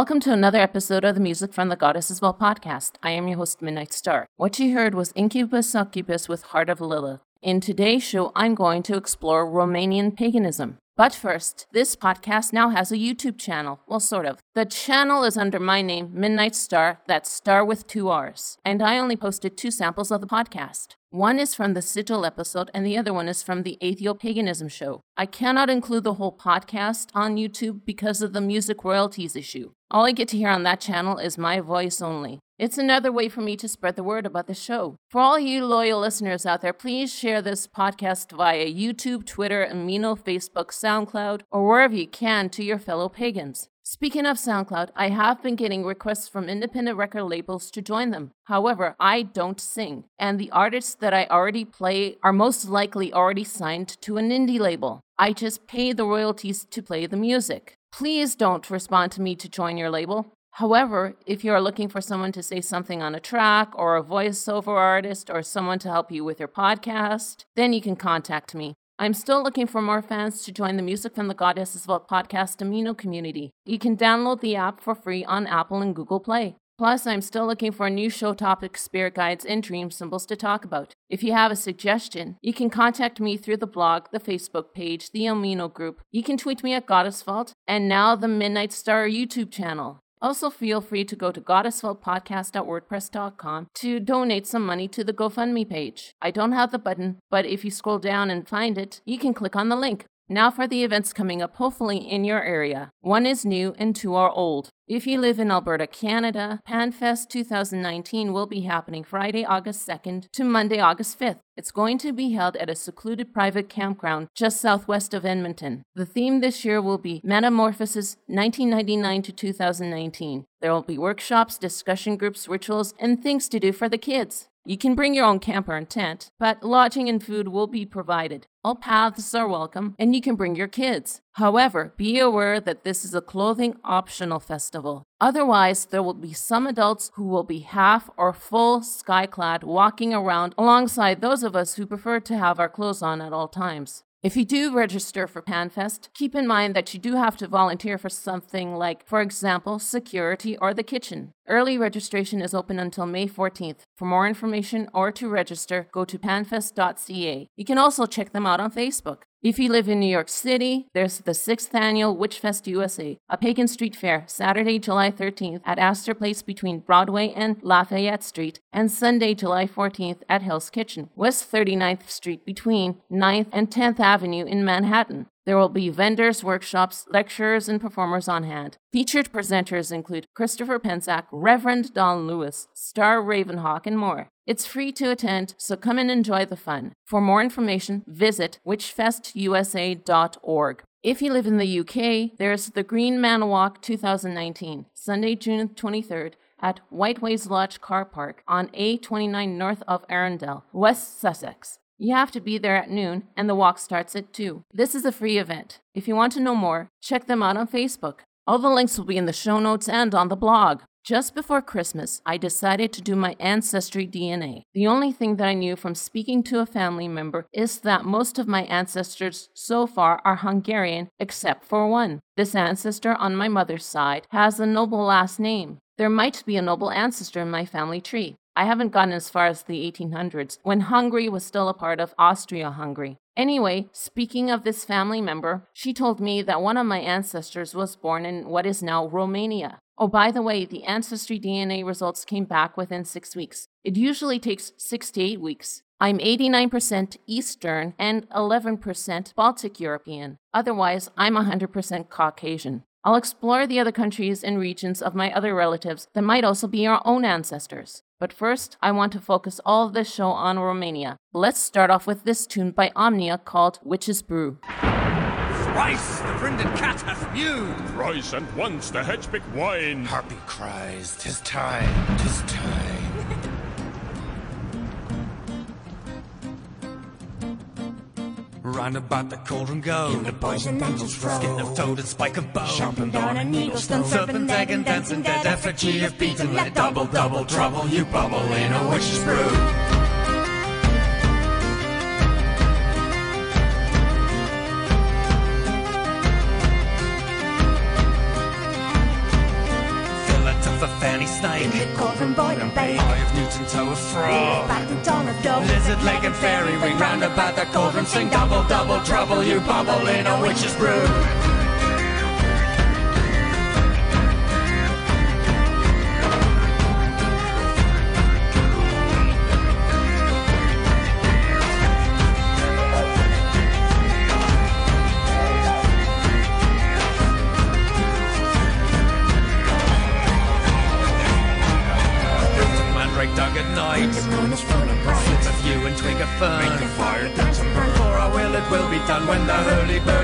Welcome to another episode of the Music from the Goddesses Vault podcast. I am your host, Midnight Star. What you heard was Inkubus Sukkubus with Heart of Lilith. In today's show, I'm going to explore Romanian paganism. But first, this podcast now has a YouTube channel. Well, sort of. The channel is under my name, Midnight Star, that's Star with two R's. And I only posted two samples of the podcast. One is from the Sigil episode, and the other one is from the Atheopaganism show. I cannot include the whole podcast on YouTube because of the music royalties issue. All I get to hear on that channel is my voice only. It's another way for me to spread the word about the show. For all you loyal listeners out there, please share this podcast via YouTube, Twitter, Amino, Facebook, SoundCloud, or wherever you can to your fellow pagans. Speaking of SoundCloud, I have been getting requests from independent record labels to join them. However, I don't sing, and the artists that I already play are most likely already signed to an indie label. I just pay the royalties to play the music. Please don't respond to me to join your label. However, if you are looking for someone to say something on a track or a voiceover artist or someone to help you with your podcast, then you can contact me. I'm still looking for more fans to join the Music from the Goddesses Vault podcast Amino community. You can download the app for free on Apple and Google Play. Plus, I'm still looking for new show topics, spirit guides, and dream symbols to talk about. If you have a suggestion, you can contact me through the blog, the Facebook page, the Amino group. You can tweet me at Goddess Vault, and now the Midnight Star YouTube channel. Also, feel free to go to goddessvaultpodcast.wordpress.com to donate some money to the GoFundMe page. I don't have the button, but if you scroll down and find it, you can click on the link. Now for the events coming up, hopefully in your area. One is new and two are old. If you live in Alberta, Canada, PanFest 2019 will be happening Friday, August 2nd to Monday, August 5th. It's going to be held at a secluded private campground just southwest of Edmonton. The theme this year will be Metamorphosis 1999 to 2019. There will be workshops, discussion groups, rituals, and things to do for the kids. You can bring your own camper and tent, but lodging and food will be provided. All paths are welcome, and you can bring your kids. However, be aware that this is a clothing optional festival. Otherwise, there will be some adults who will be half or full skyclad walking around alongside those of us who prefer to have our clothes on at all times. If you do register for PanFest, keep in mind that you do have to volunteer for something like, for example, security or the kitchen. Early registration is open until May 14th. For more information or to register, go to panfest.ca. You can also check them out on Facebook. If you live in New York City, there's the 6th annual Witchfest USA, a pagan street fair, Saturday, July 13th at Astor Place between Broadway and Lafayette Street, and Sunday, July 14th at Hell's Kitchen, West 39th Street between 9th and 10th Avenue in Manhattan. There will be vendors, workshops, lecturers, and performers on hand. Featured presenters include Christopher Penczak, Reverend Don Lewis, Star Ravenhawk, and more. It's free to attend, so come and enjoy the fun. For more information, visit witchfestusa.org. If you live in the UK, there's the Green Man Walk 2019, Sunday, June 23rd at Whiteways Lodge Car Park on A29 north of Arundel, West Sussex. You have to be there at noon, and the walk starts at 2. This is a free event. If you want to know more, check them out on Facebook. All the links will be in the show notes and on the blog. Just before Christmas, I decided to do my ancestry DNA. The only thing that I knew from speaking to a family member is that most of my ancestors so far are Hungarian, except for one. This ancestor on my mother's side has a noble last name. There might be a noble ancestor in my family tree. I haven't gotten as far as the 1800s, when Hungary was still a part of Austria Hungary. Anyway, speaking of this family member, she told me that one of my ancestors was born in what is now Romania. Oh, by the way, the ancestry DNA results came back within six weeks. It usually takes six to eight weeks. I'm 89% Eastern and 11% Baltic European. Otherwise, I'm 100% Caucasian. I'll explore the other countries and regions of my other relatives that might also be our own ancestors. But first, I want to focus all of this show on Romania. Let's start off with this tune by Omnia called Witch's Brew. Thrice the brinded cat hath mewed. Thrice and once the hedgepick wine. Harpy cries, tis time, tis time. Round about the cauldron go. In the poison angels roll. Skin of toad and spike of bone. Chomping down an eagle's stone. Serpent dragon dancing dead effigy of beaten let double double trouble you bubble in a witch's brew. Snake. In the cauldron boiling Eye bake. of Newton toe of frog. Back the dawn of dawn. Lizard leg and fairy ring round about the cauldron. Sing double, double trouble. You bubble in a witch's brew. When the hurly burly's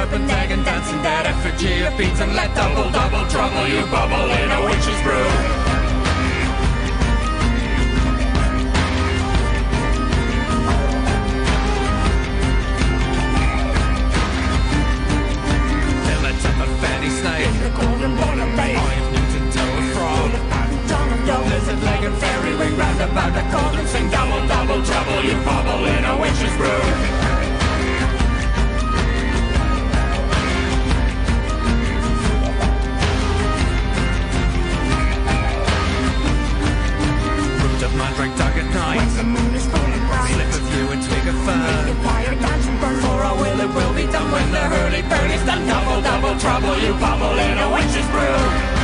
Serpent egg and dancing dead effigy of beats and let double double trouble you bubble in a witch's brew. Fairy ring round about the cauldron Sing double, double trouble, you bubble in a witch's brew of mandrake dug at When night the moon is full and bright. Slip of you and twig of fern. For our will it will be done when the hurly-burly's done Double, double trouble, you bubble in a witch's brew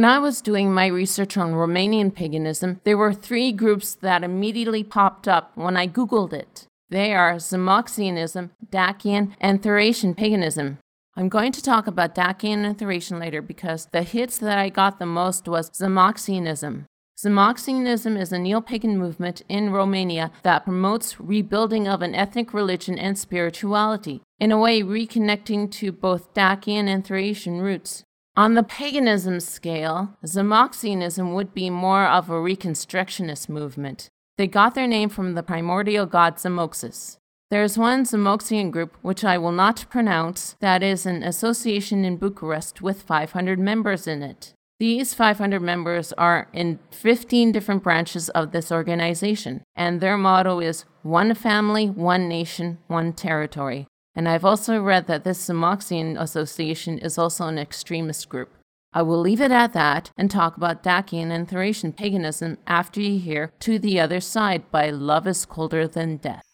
When I was doing my research on Romanian paganism, there were three groups that immediately popped up when I Googled it. They are Zalmoxianism, Dacian, and Thracian paganism. I'm going to talk about Dacian and Thracian later because the hits that I got the most was Zalmoxianism. Zalmoxianism is a neo pagan movement in Romania that promotes rebuilding of an ethnic religion and spirituality, in a way reconnecting to both Dacian and Thracian roots. On the paganism scale, Zalmoxianism would be more of a reconstructionist movement. They got their name from the primordial god Zalmoxis. There is one Zalmoxian group, which I will not pronounce, that is an association in Bucharest with 500 members in it. These 500 members are in 15 different branches of this organization, and their motto is One Family, One Nation, One Territory. And I've also read that this Zalmoxian association is also an extremist group. I will leave it at that and talk about Dacian and Thracian paganism after you hear To the Other Side by Love is Colder Than Death.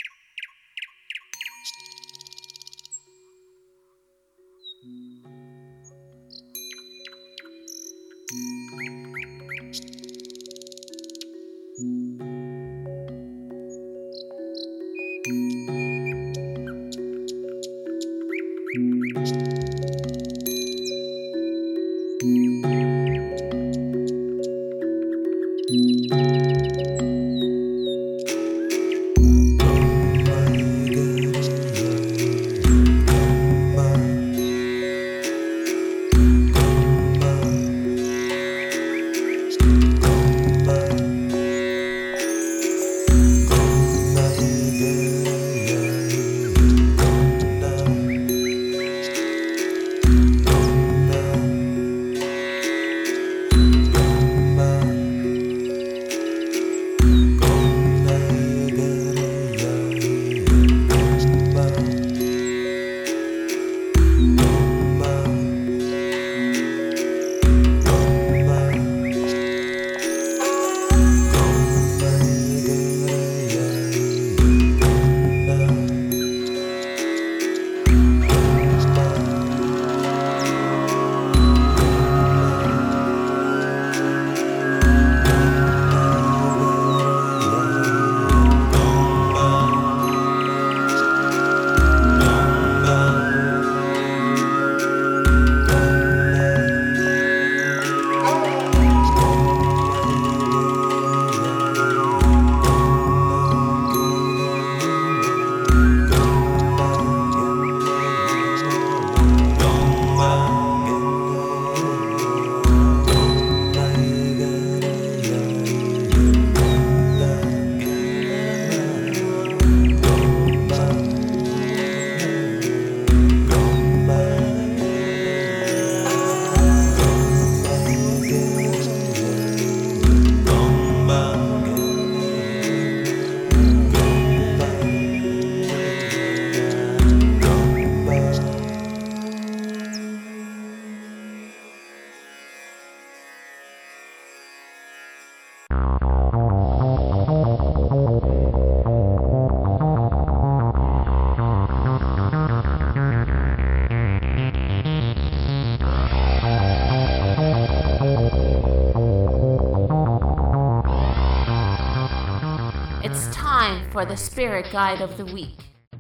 For the spirit guide of the week.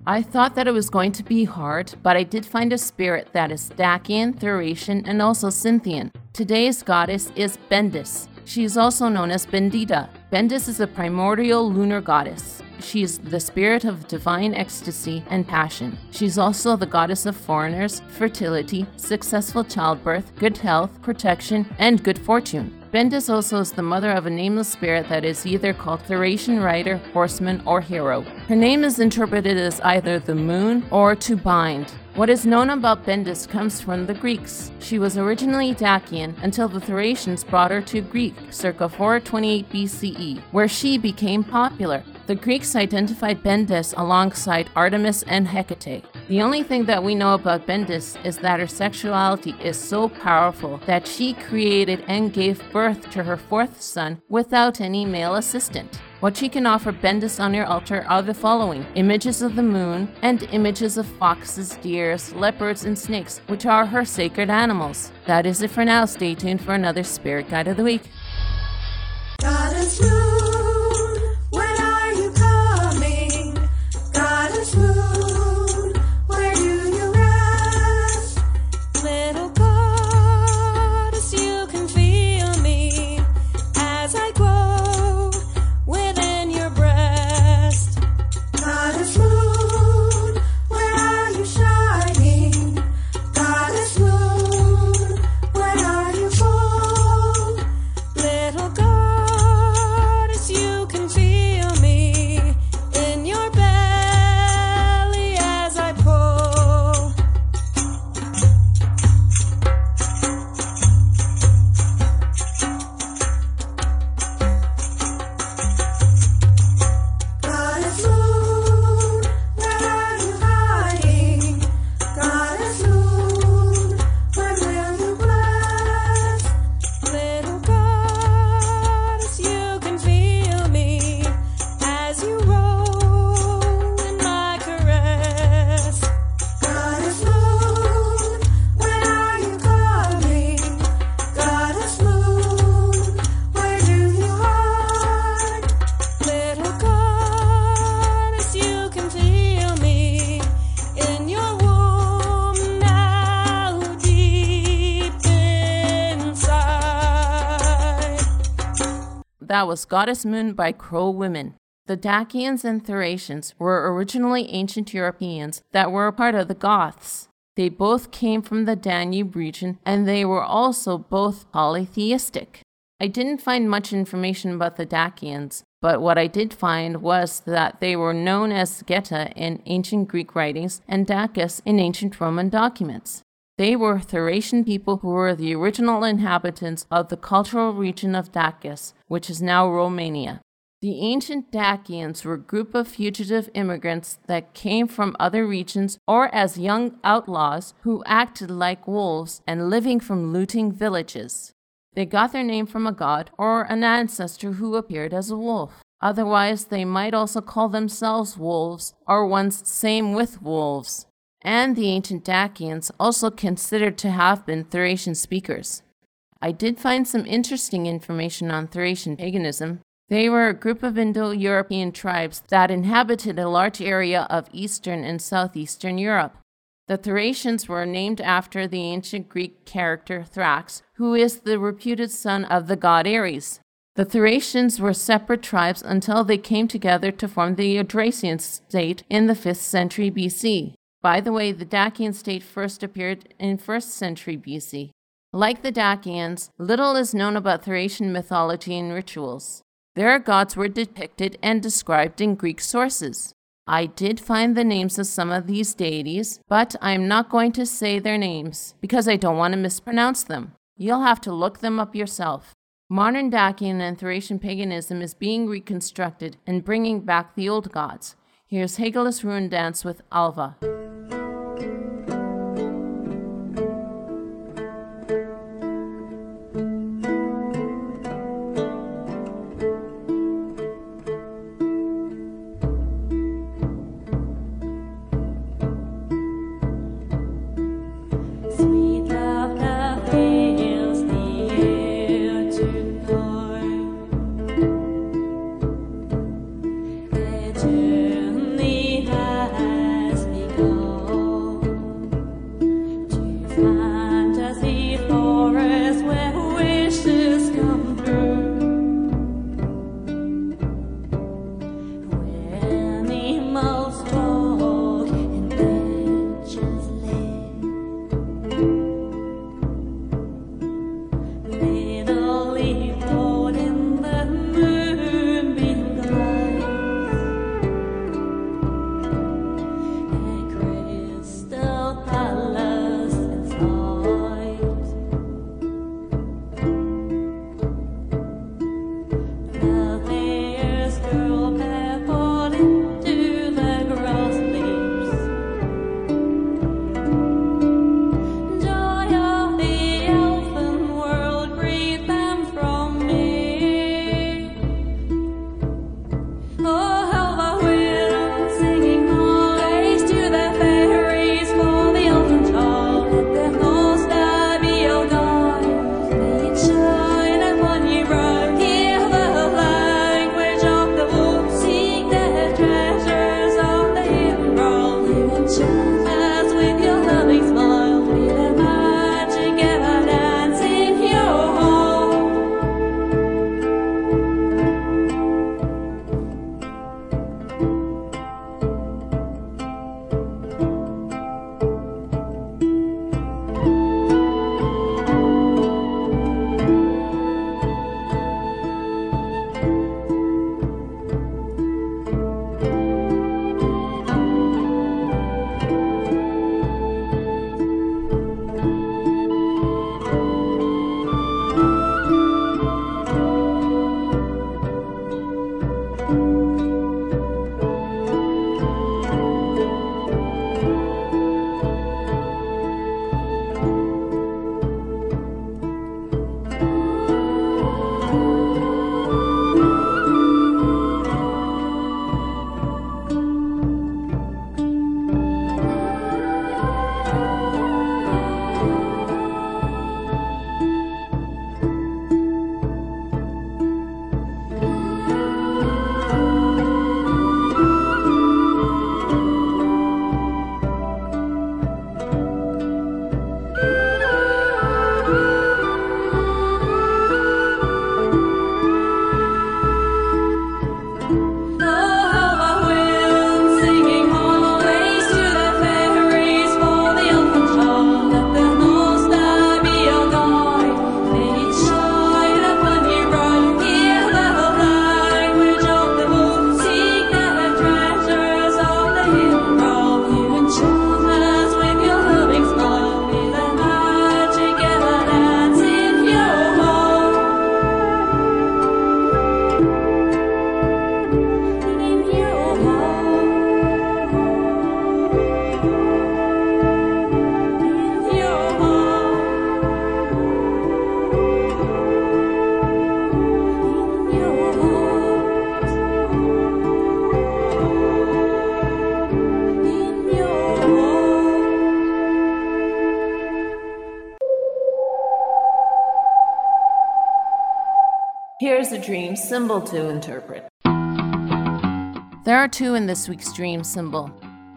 I thought that it was going to be hard, but I did find a spirit that is Dacian, Thracian, and also Scythian. Today's goddess is Bendis. She is also known as Bendita. Bendis is a primordial lunar goddess. She is the spirit of divine ecstasy and passion. She's also the goddess of foreigners, fertility, successful childbirth, good health, protection, and good fortune. Bendis also is the mother of a nameless spirit that is either called Thracian rider, horseman, or hero. Her name is interpreted as either the moon or to bind. What is known about Bendis comes from the Greeks. She was originally Dacian until the Thracians brought her to Greek circa 428 BCE, where she became popular. The Greeks identified Bendis alongside Artemis and Hecate. The only thing that we know about Bendis is that her sexuality is so powerful that she created and gave birth to her fourth son without any male assistant. What she can offer Bendis on your altar are the following images of the moon and images of foxes, deers, leopards, and snakes, which are her sacred animals. That is it for now. Stay tuned for another Spirit Guide of the Week. Goddess moon, when are you coming? Goddess moon, That was Goddess Moon by Crow Women. The Dacians and Thracians were originally ancient Europeans that were a part of the Goths. They both came from the Danube region and they were also both polytheistic. I didn't find much information about the Dacians, but what I did find was that they were known as Geta in ancient Greek writings and Dacus in ancient Roman documents. They were Thracian people who were the original inhabitants of the cultural region of Dacus, which is now Romania. The ancient Dacians were a group of fugitive immigrants that came from other regions or as young outlaws who acted like wolves and living from looting villages. They got their name from a god or an ancestor who appeared as a wolf. Otherwise, they might also call themselves wolves or ones same with wolves. And the ancient Dacians also considered to have been Thracian speakers. I did find some interesting information on Thracian paganism. They were a group of Indo European tribes that inhabited a large area of Eastern and Southeastern Europe. The Thracians were named after the ancient Greek character Thrax, who is the reputed son of the god Ares. The Thracians were separate tribes until they came together to form the Odrysian state in the 5th century BC. By the way, the Dacian state first appeared in 1st century BC. Like the Dacians, little is known about Thracian mythology and rituals. Their gods were depicted and described in Greek sources. I did find the names of some of these deities, but I'm not going to say their names because I don't want to mispronounce them. You'll have to look them up yourself. Modern Dacian and Thracian paganism is being reconstructed and bringing back the old gods. Here's Hagalaz' Runedance with Alva. Here's a dream symbol to interpret. There are two in this week's dream symbol.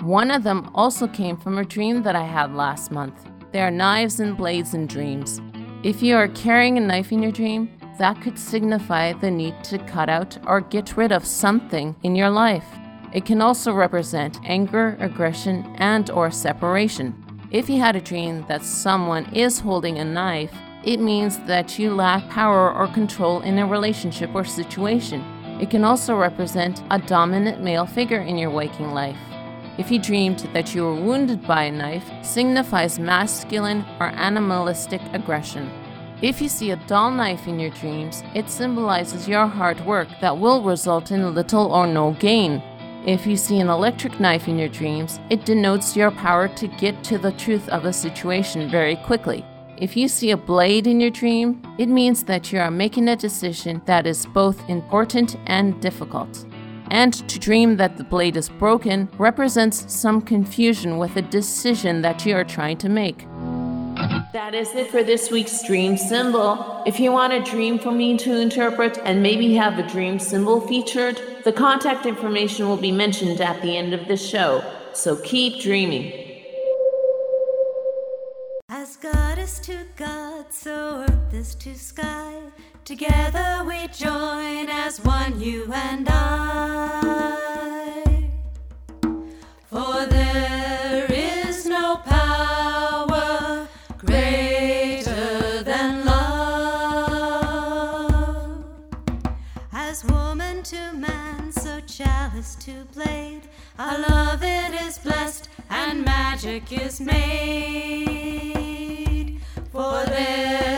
One of them also came from a dream that I had last month. There are knives and blades in dreams. If you are carrying a knife in your dream, that could signify the need to cut out or get rid of something in your life. It can also represent anger, aggression, and or separation. If you had a dream that someone is holding a knife, it means that you lack power or control in a relationship or situation. It can also represent a dominant male figure in your waking life. If you dreamed that you were wounded by a knife, signifies masculine or animalistic aggression. If you see a dull knife in your dreams, it symbolizes your hard work that will result in little or no gain. If you see an electric knife in your dreams, it denotes your power to get to the truth of a situation very quickly. If you see a blade in your dream, it means that you are making a decision that is both important and difficult. And to dream that the blade is broken represents some confusion with a decision that you are trying to make. That is it for this week's dream symbol. If you want a dream for me to interpret and maybe have a dream symbol featured, the contact information will be mentioned at the end of this show. So keep dreaming. As goddess to God, so earth is to sky. Together we join as one, you and I. For there is no power greater than love. As woman to man, so chalice to blade, our love magic is made. For there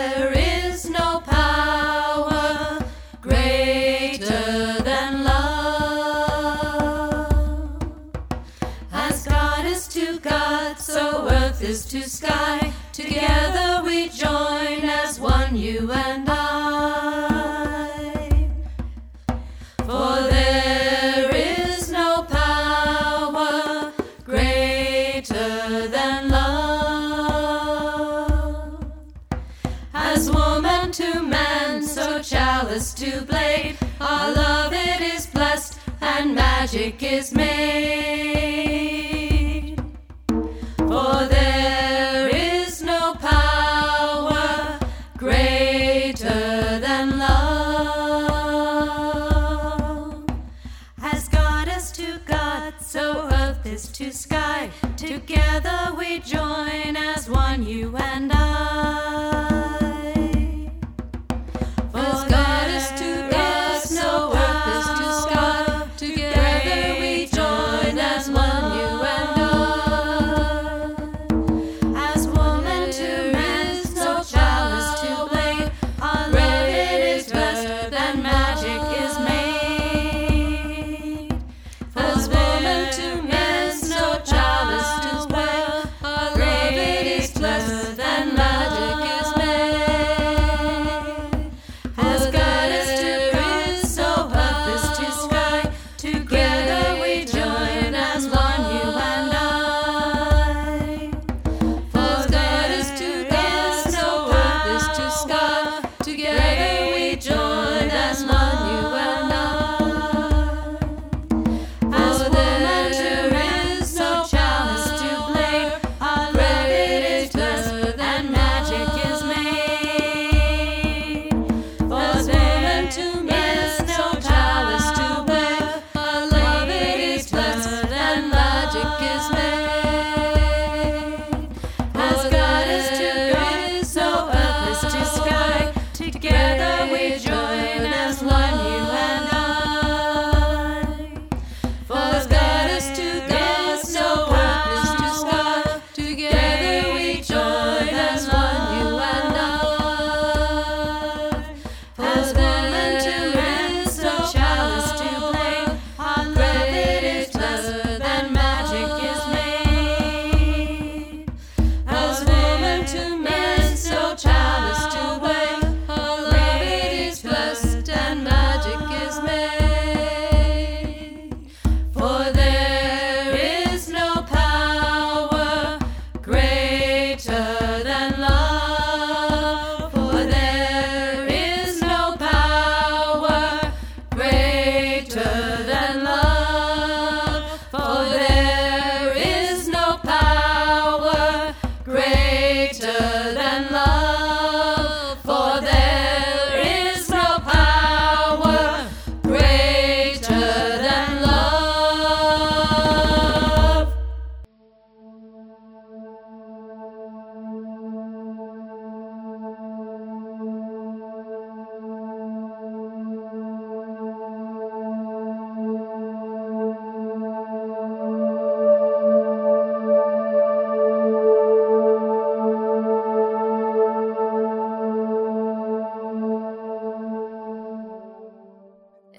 so earth is to sky.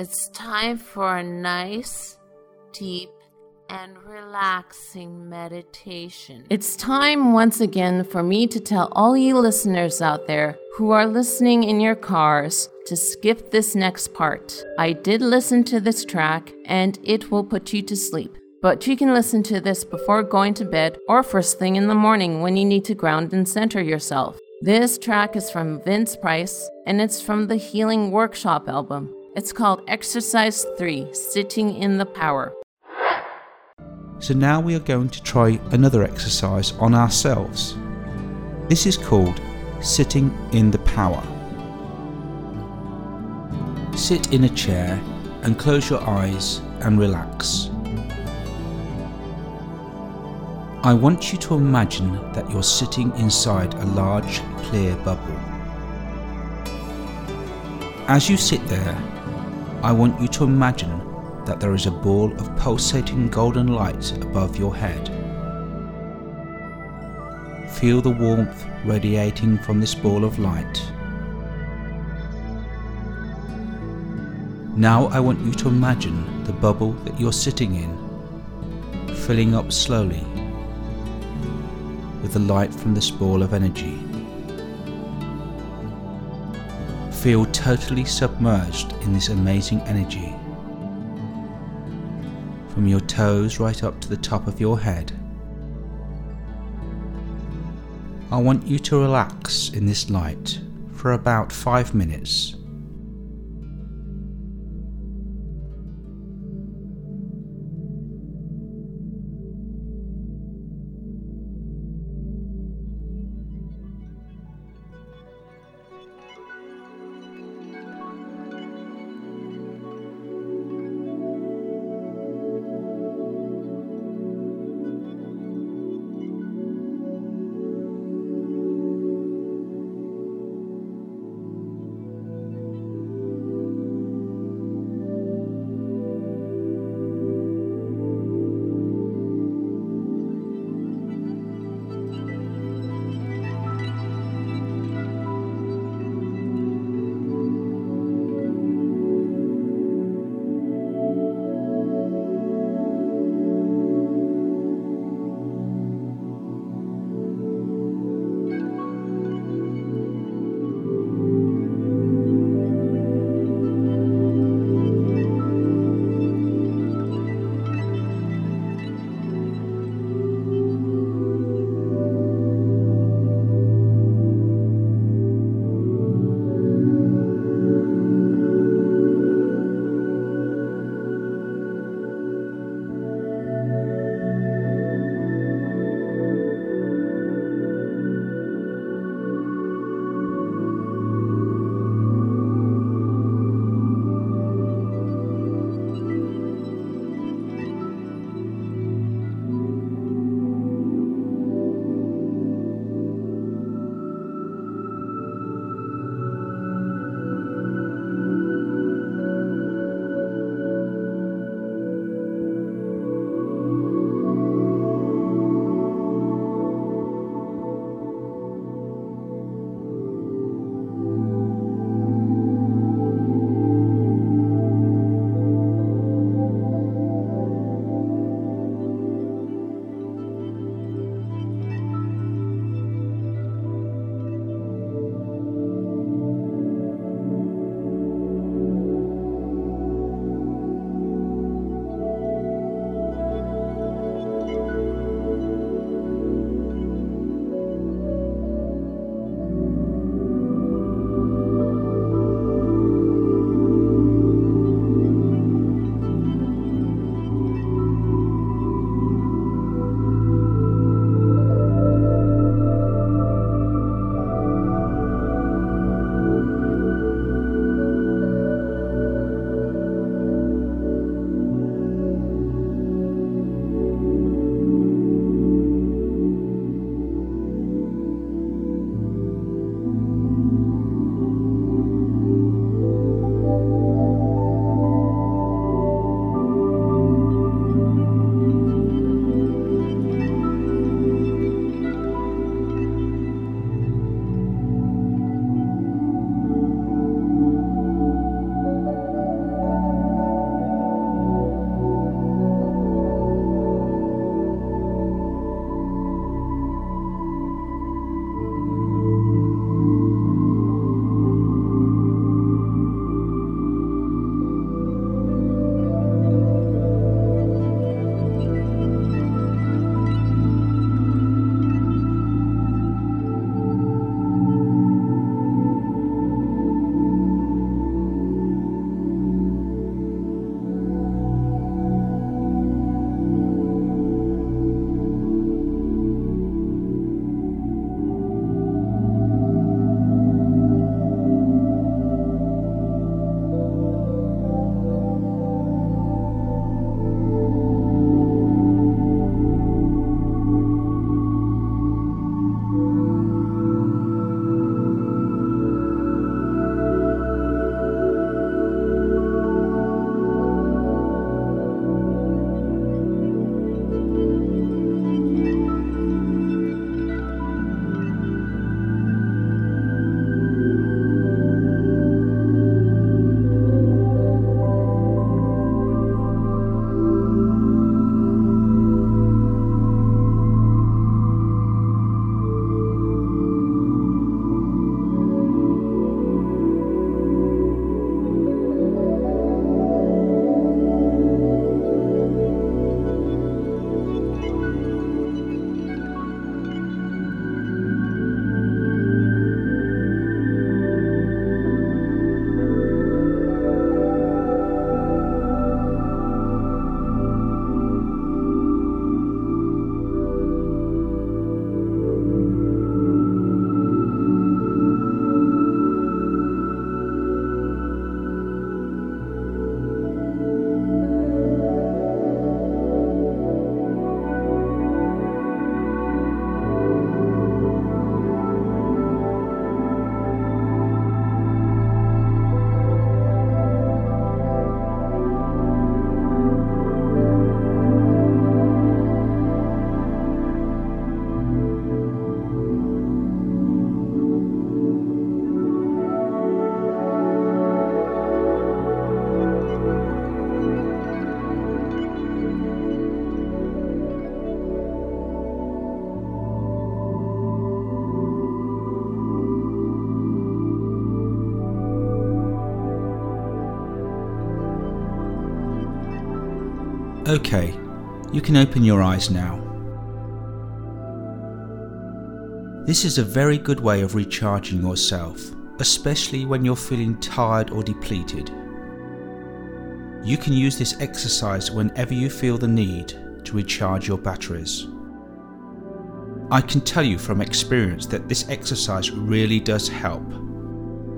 It's time for a nice, deep, and relaxing meditation. It's time once again for me to tell all you listeners out there who are listening in your cars to skip this next part. I did listen to this track and it will put you to sleep. But you can listen to this before going to bed or first thing in the morning when you need to ground and center yourself. This track is from Vince Price and it's from the Healing Workshop album. It's called Exercise 3 Sitting in the Power. So now we are going to try another exercise on ourselves. This is called Sitting in the Power. Sit in a chair and close your eyes and relax. I want you to imagine that you're sitting inside a large, clear bubble. As you sit there, I want you to imagine that there is a ball of pulsating golden light above your head. Feel the warmth radiating from this ball of light. Now I want you to imagine the bubble that you're sitting in filling up slowly with the light from this ball of energy. Feel totally submerged in this amazing energy. From your toes right up to the top of your head. I want you to relax in this light for about five minutes. Okay, you can open your eyes now. This is a very good way of recharging yourself, especially when you're feeling tired or depleted. You can use this exercise whenever you feel the need to recharge your batteries. I can tell you from experience that this exercise really does help.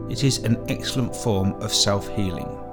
It is an excellent form of self healing.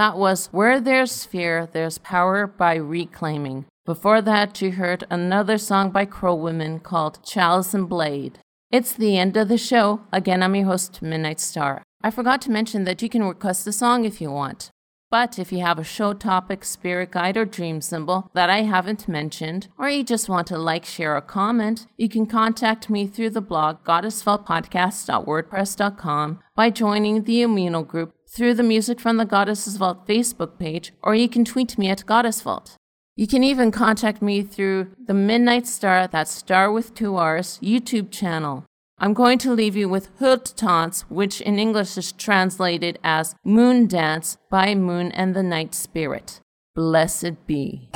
That was Where There's Fear, There's Power by Reclaiming. Before that, you heard another song by Crow Women called Chalice and Blade. It's the end of the show. Again, I'm your host, Midnight Star. I forgot to mention that you can request a song if you want. But if you have a show topic, spirit guide, or dream symbol that I haven't mentioned, or you just want to like, share, or comment, you can contact me through the blog goddessvaultpodcast.wordpress.com by joining the Immuno group through the Music from the Goddesses Vault Facebook page, or you can tweet me at Goddess Vault. You can even contact me through the Midnight Star, that's Star with two R's, YouTube channel. I'm going to leave you with Holdtanc, which in English is translated as Moon Dance by Moon and the Night Spirit. Blessed be.